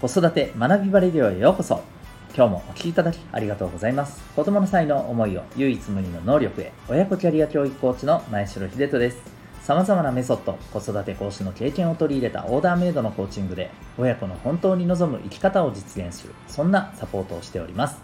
子育て学びバレディオへようこそ。今日もお聴きいただきありがとうございます。子供の才能思いを唯一無二の能力へ。親子キャリア教育コーチの前城秀人です。様々なメソッド子育て講師の経験を取り入れたオーダーメイドのコーチングで親子の本当に望む生き方を実現する。そんなサポートをしております。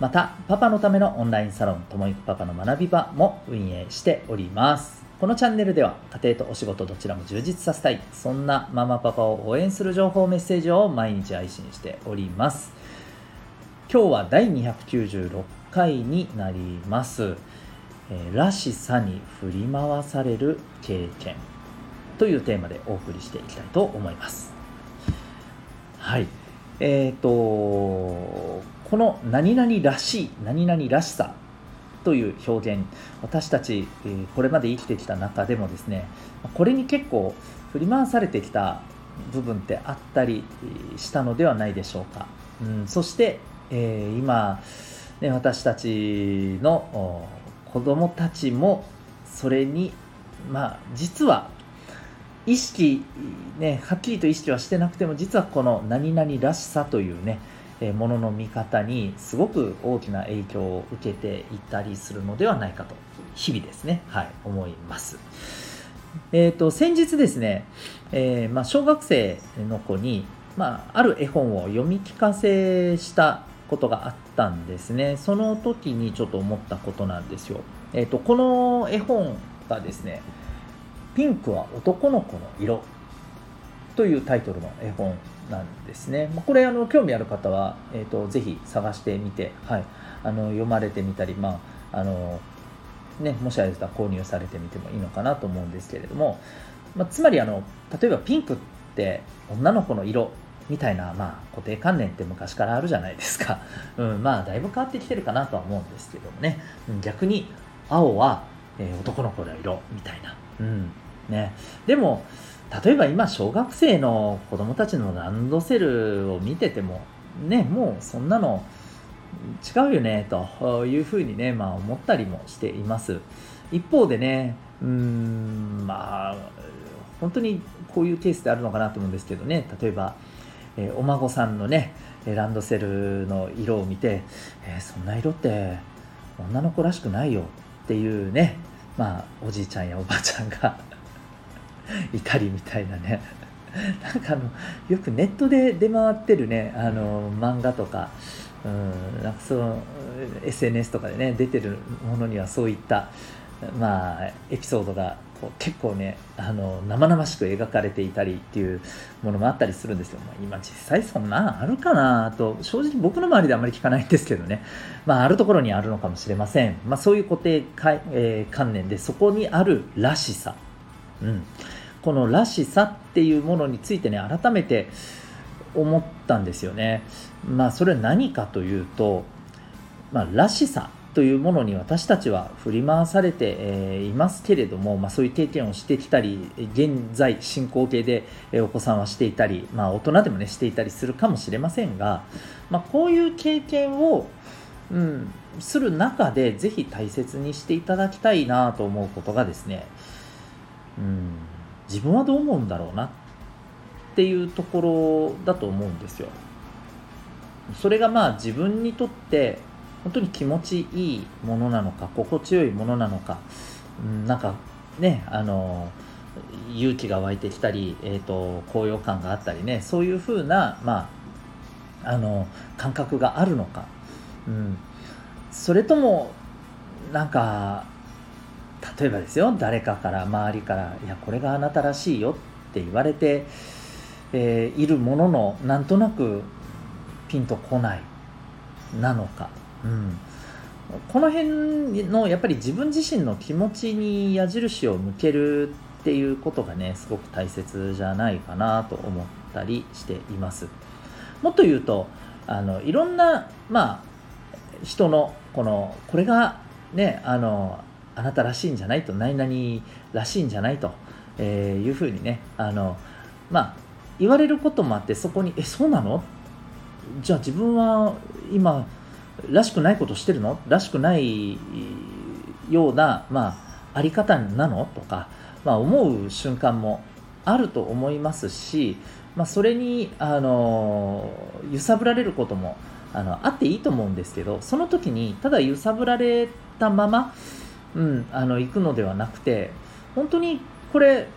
またパパのためのオンラインサロンともいくパパの学び場も運営しております。このチャンネルでは家庭とお仕事どちらも充実させたいそんなママパパを応援する情報メッセージを毎日配信しております。今日は第296回になります「えー、らしさに振り回される経験」というテーマでお送りしていきたいと思います。はい。えっ、ー、とこの何々らしい何々らしさという表現私たちこれまで生きてきた中でもですねこれに結構振り回されてきた部分ってあったりしたのではないでしょうか、うん、そして、えー、今、ね、私たちの子供たちもそれにまあ実は意識ねはっきりと意識はしてなくても実はこの何々らしさというねものの見方にすごく大きな影響を受けていたりするのではないかと日々ですね、はい、思います。えーと、先日ですね、えー、まあ、小学生の子に、まあ、ある絵本を読み聞かせしたことがあったんですね。その時にちょっと思ったことなんですよ。えーと、とこの絵本がですね、ピンクは男の子の色というタイトルの絵本なんですね。これあの興味ある方は、えーと、ぜひ探してみて、はい、あの読まれてみたり、まああのね、もしあれだ購入されてみてもいいのかなと思うんですけれども、まあ、つまりあの例えばピンクって女の子の色みたいな、まあ、固定観念って昔からあるじゃないですか、うん、まあだいぶ変わってきてるかなとは思うんですけどもね。逆に青は、えー、男の子の色みたいな、うん。ね、でも例えば今小学生の子供たちのランドセルを見ててもねもうそんなの違うよねというふうにね、まあ、思ったりもしています。一方でねうんまあ本当にこういうケースであるのかなと思うんですけどね。例えば、えー、お孫さんのねランドセルの色を見て、えー、そんな色って女の子らしくないよっていうねまあおじいちゃんやおばあちゃんが いたりみたいなね。なんかあのよくネットで出回ってるねあの漫画とか。うんなんかその SNS とかでね出てるものにはそういったまあエピソードがこう結構ねあの生々しく描かれていたりっていうものもあったりするんですよ、まあ、今実際そんなあるかなと正直僕の周りであまり聞かないんですけどね。まああるところにあるのかもしれません、まあ、そういう固定、えー、観念でそこにあるらしさ。うん。このらしさっていうものについてね改めて思ったんですよね。まあそれは何かというと、まあ、らしさというものに私たちは振り回されて、いますけれども、まあ、そういう経験をしてきたり現在進行形で、お子さんはしていたり、まあ、大人でもねしていたりするかもしれませんが、まあ、こういう経験を、うん、する中でぜひ大切にしていただきたいなと思うことがですね、うん自分はどう思うんだろうなっていうところだと思うんですよ。それがまあ自分にとって本当に気持ちいいものなのか心地よいものなのか、うん、なんかねあの勇気が湧いてきたり、えーと、高揚感があったりねそういうふうな、まあ、あの感覚があるのか、うん、それともなんか例えばですよ誰かから周りから「いやこれがあなたらしいよ」って言われて、えー、いるもののなんとなくピンとこないなのか、うん、この辺のやっぱり自分自身の気持ちに矢印を向けるっていうことがねすごく大切じゃないかなと思ったりしています。もっと言うとあのいろんなまあ人のこのこれがねあのあなたらしいんじゃないと何々らしいんじゃないと、えー、いうふうにねあのまあ言われることもあってそこに「えそうなの？じゃあ自分は今らしくないことしてるの？らしくないような、まあ、あり方なの？とか、まあ、思う瞬間もあると思いますしまあ、それに、あの揺さぶられることもあのあっていいと思うんですけどその時にただ揺さぶられたまま、うん、あの行くのではなくて本当にこれ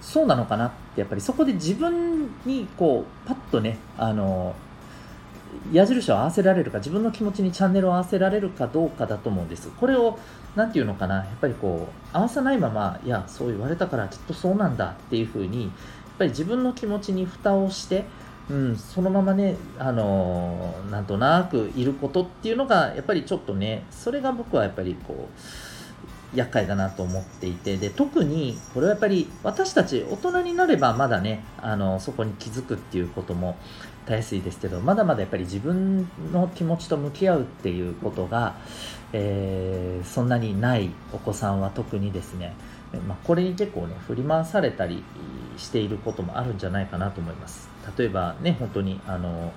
そうなのかなってやっぱりそこで自分にこうパッとねあの矢印を合わせられるか自分の気持ちにチャンネルを合わせられるかどうかだと思うんです。これを何て言うのかなやっぱりこう合わさないままいやそう言われたからきっとそうなんだっていうふうにやっぱり自分の気持ちに蓋をしてうん、そのままね、あのー、なんとなくいることっていうのが、やっぱりちょっとね、それが僕はやっぱりこう、厄介だなと思っていて、で、特に、これはやっぱり私たち大人になればまだね、あの、そこに気づくっていうこともたやすいですけど、まだまだやっぱり自分の気持ちと向き合うっていうことが、えー、そんなにないお子さんは特にですね、まあ、これに結構ね、振り回されたりしていることもあるんじゃないかなと思います。例えばね、本当に、あの、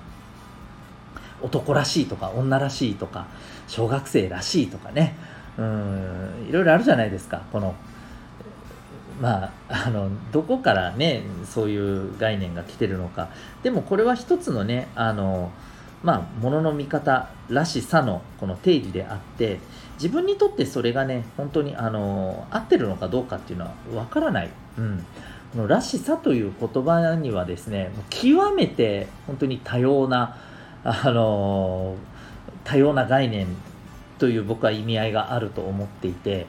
男らしいとか、女らしいとか、小学生らしいとかね、うん、いろいろあるじゃないですか、この、まあ、あの、どこからね、そういう概念が来てるのか。でもこれは一つのね、あの、まあ、ものの見方らしさのこの定義であって、自分にとってそれがね、本当にあの合ってるのかどうかっていうのはわからない。うん。このらしさという言葉にはですね、極めて本当に多様な、あの多様な概念という僕は意味合いがあると思っていて、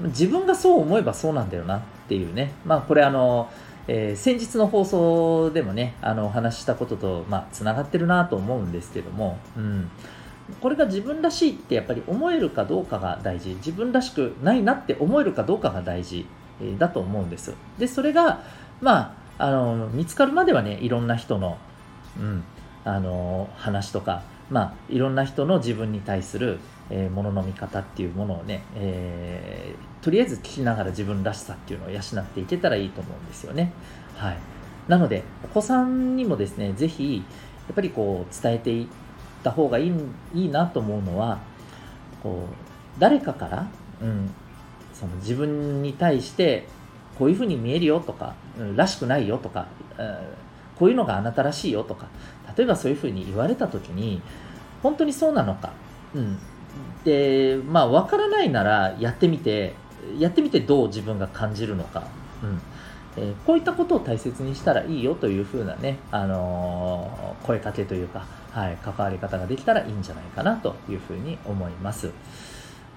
自分がそう思えばそうなんだよなっていうね、まあこれあの、えー、先日の放送でもね、あのお話ししたことと、まあ、つながってるなと思うんですけども、うん。これが自分らしいってやっぱり思えるかどうかが大事。自分らしくないなって思えるかどうかが大事えだと思うんです。で、それが、まあ、あの、見つかるまではね、いろんな人の、うん、あの、話とか、まあ、いろんな人の自分に対する、えー、ものの見方っていうものをね、えー、とりあえず聞きながら自分らしさっていうのを養っていけたらいいと思うんですよね。はい。なので、お子さんにもですね、ぜひ、やっぱりこう、伝えていった方がいいいいなと思うのは、こう、誰かから、うん、その自分に対してこういうふうに見えるよとか、うん、らしくないよとか、うん、こういうのがあなたらしいよとか例えばそういうふうに言われた時に本当にそうなのか、うん、でまあ分からないならやってみてやってみてどう自分が感じるのか、うん。えー、こういったことを大切にしたらいいよというふうなね、あのー、声かけというか、はい、関わり方ができたらいいんじゃないかなというふうに思います。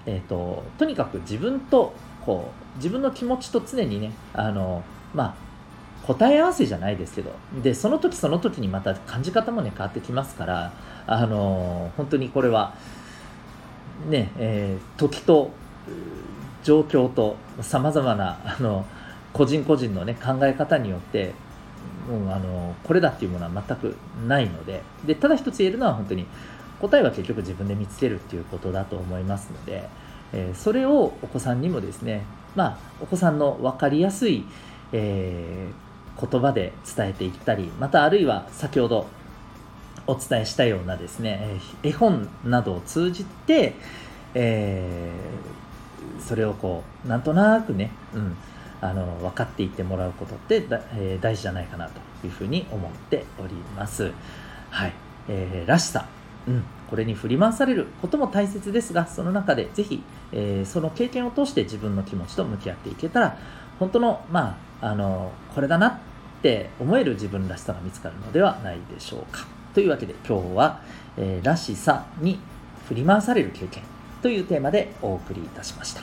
えーと、とにかく自分とこう自分の気持ちと常にねあのまあ答え合わせじゃないですけどでその時その時にまた感じ方もね変わってきますからあの本当にこれはね、えー、時と状況とさまざまなあの個人個人のね考え方によってもうあのこれだっていうものは全くないのででただ一つ言えるのは本当に答えは結局自分で見つけるっていうことだと思いますので、えー、それをお子さんにもですね、まあ、お子さんの分かりやすい、えー、言葉で伝えていったり、またあるいは先ほどお伝えしたようなですね、絵本などを通じて、えー、それをこう、なんとなくね、うん、あの、分かっていってもらうことってだ、えー、大事じゃないかなというふうに思っております。はい。えー、らしさ。うん、これに振り回されることも大切ですが、その中でぜひ、えー、その経験を通して自分の気持ちと向き合っていけたら、本当の、まあ、あの、これだなって思える自分らしさが見つかるのではないでしょうか。というわけで今日は、えー、らしさに振り回される経験というテーマでお送りいたしました。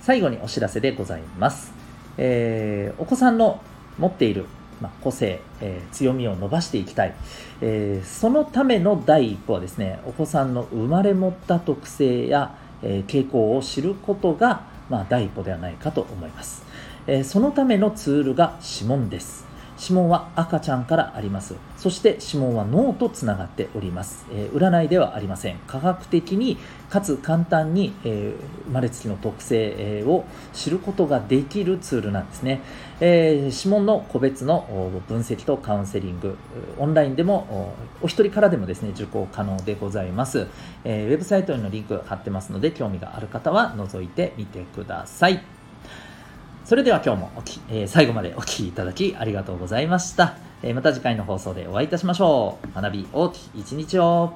最後にお知らせでございます。えー、お子さんの持っているまあ、個性、えー、強みを伸ばしていきたい、えー、そのための第一歩はですねお子さんの生まれ持った特性や、え、傾向を知ることが、まあ、第一歩ではないかと思います、えそのためのツールが指紋です。指紋は赤ちゃんからあります。そして指紋は脳とつながっております。えー、占いではありません。科学的にかつ簡単に、えー、生まれつきの特性を知ることができるツールなんですね。えー、指紋の個別の分析とカウンセリング、オンラインでもお一人からでもですね、受講可能でございます。えー、ウェブサイトへのリンク貼ってますので、興味がある方は覗いてみてください。それでは今日もおき、えー最後までお聴きいただきありがとうございました。えーまた次回の放送でお会いいたしましょう。学び大きい一日を。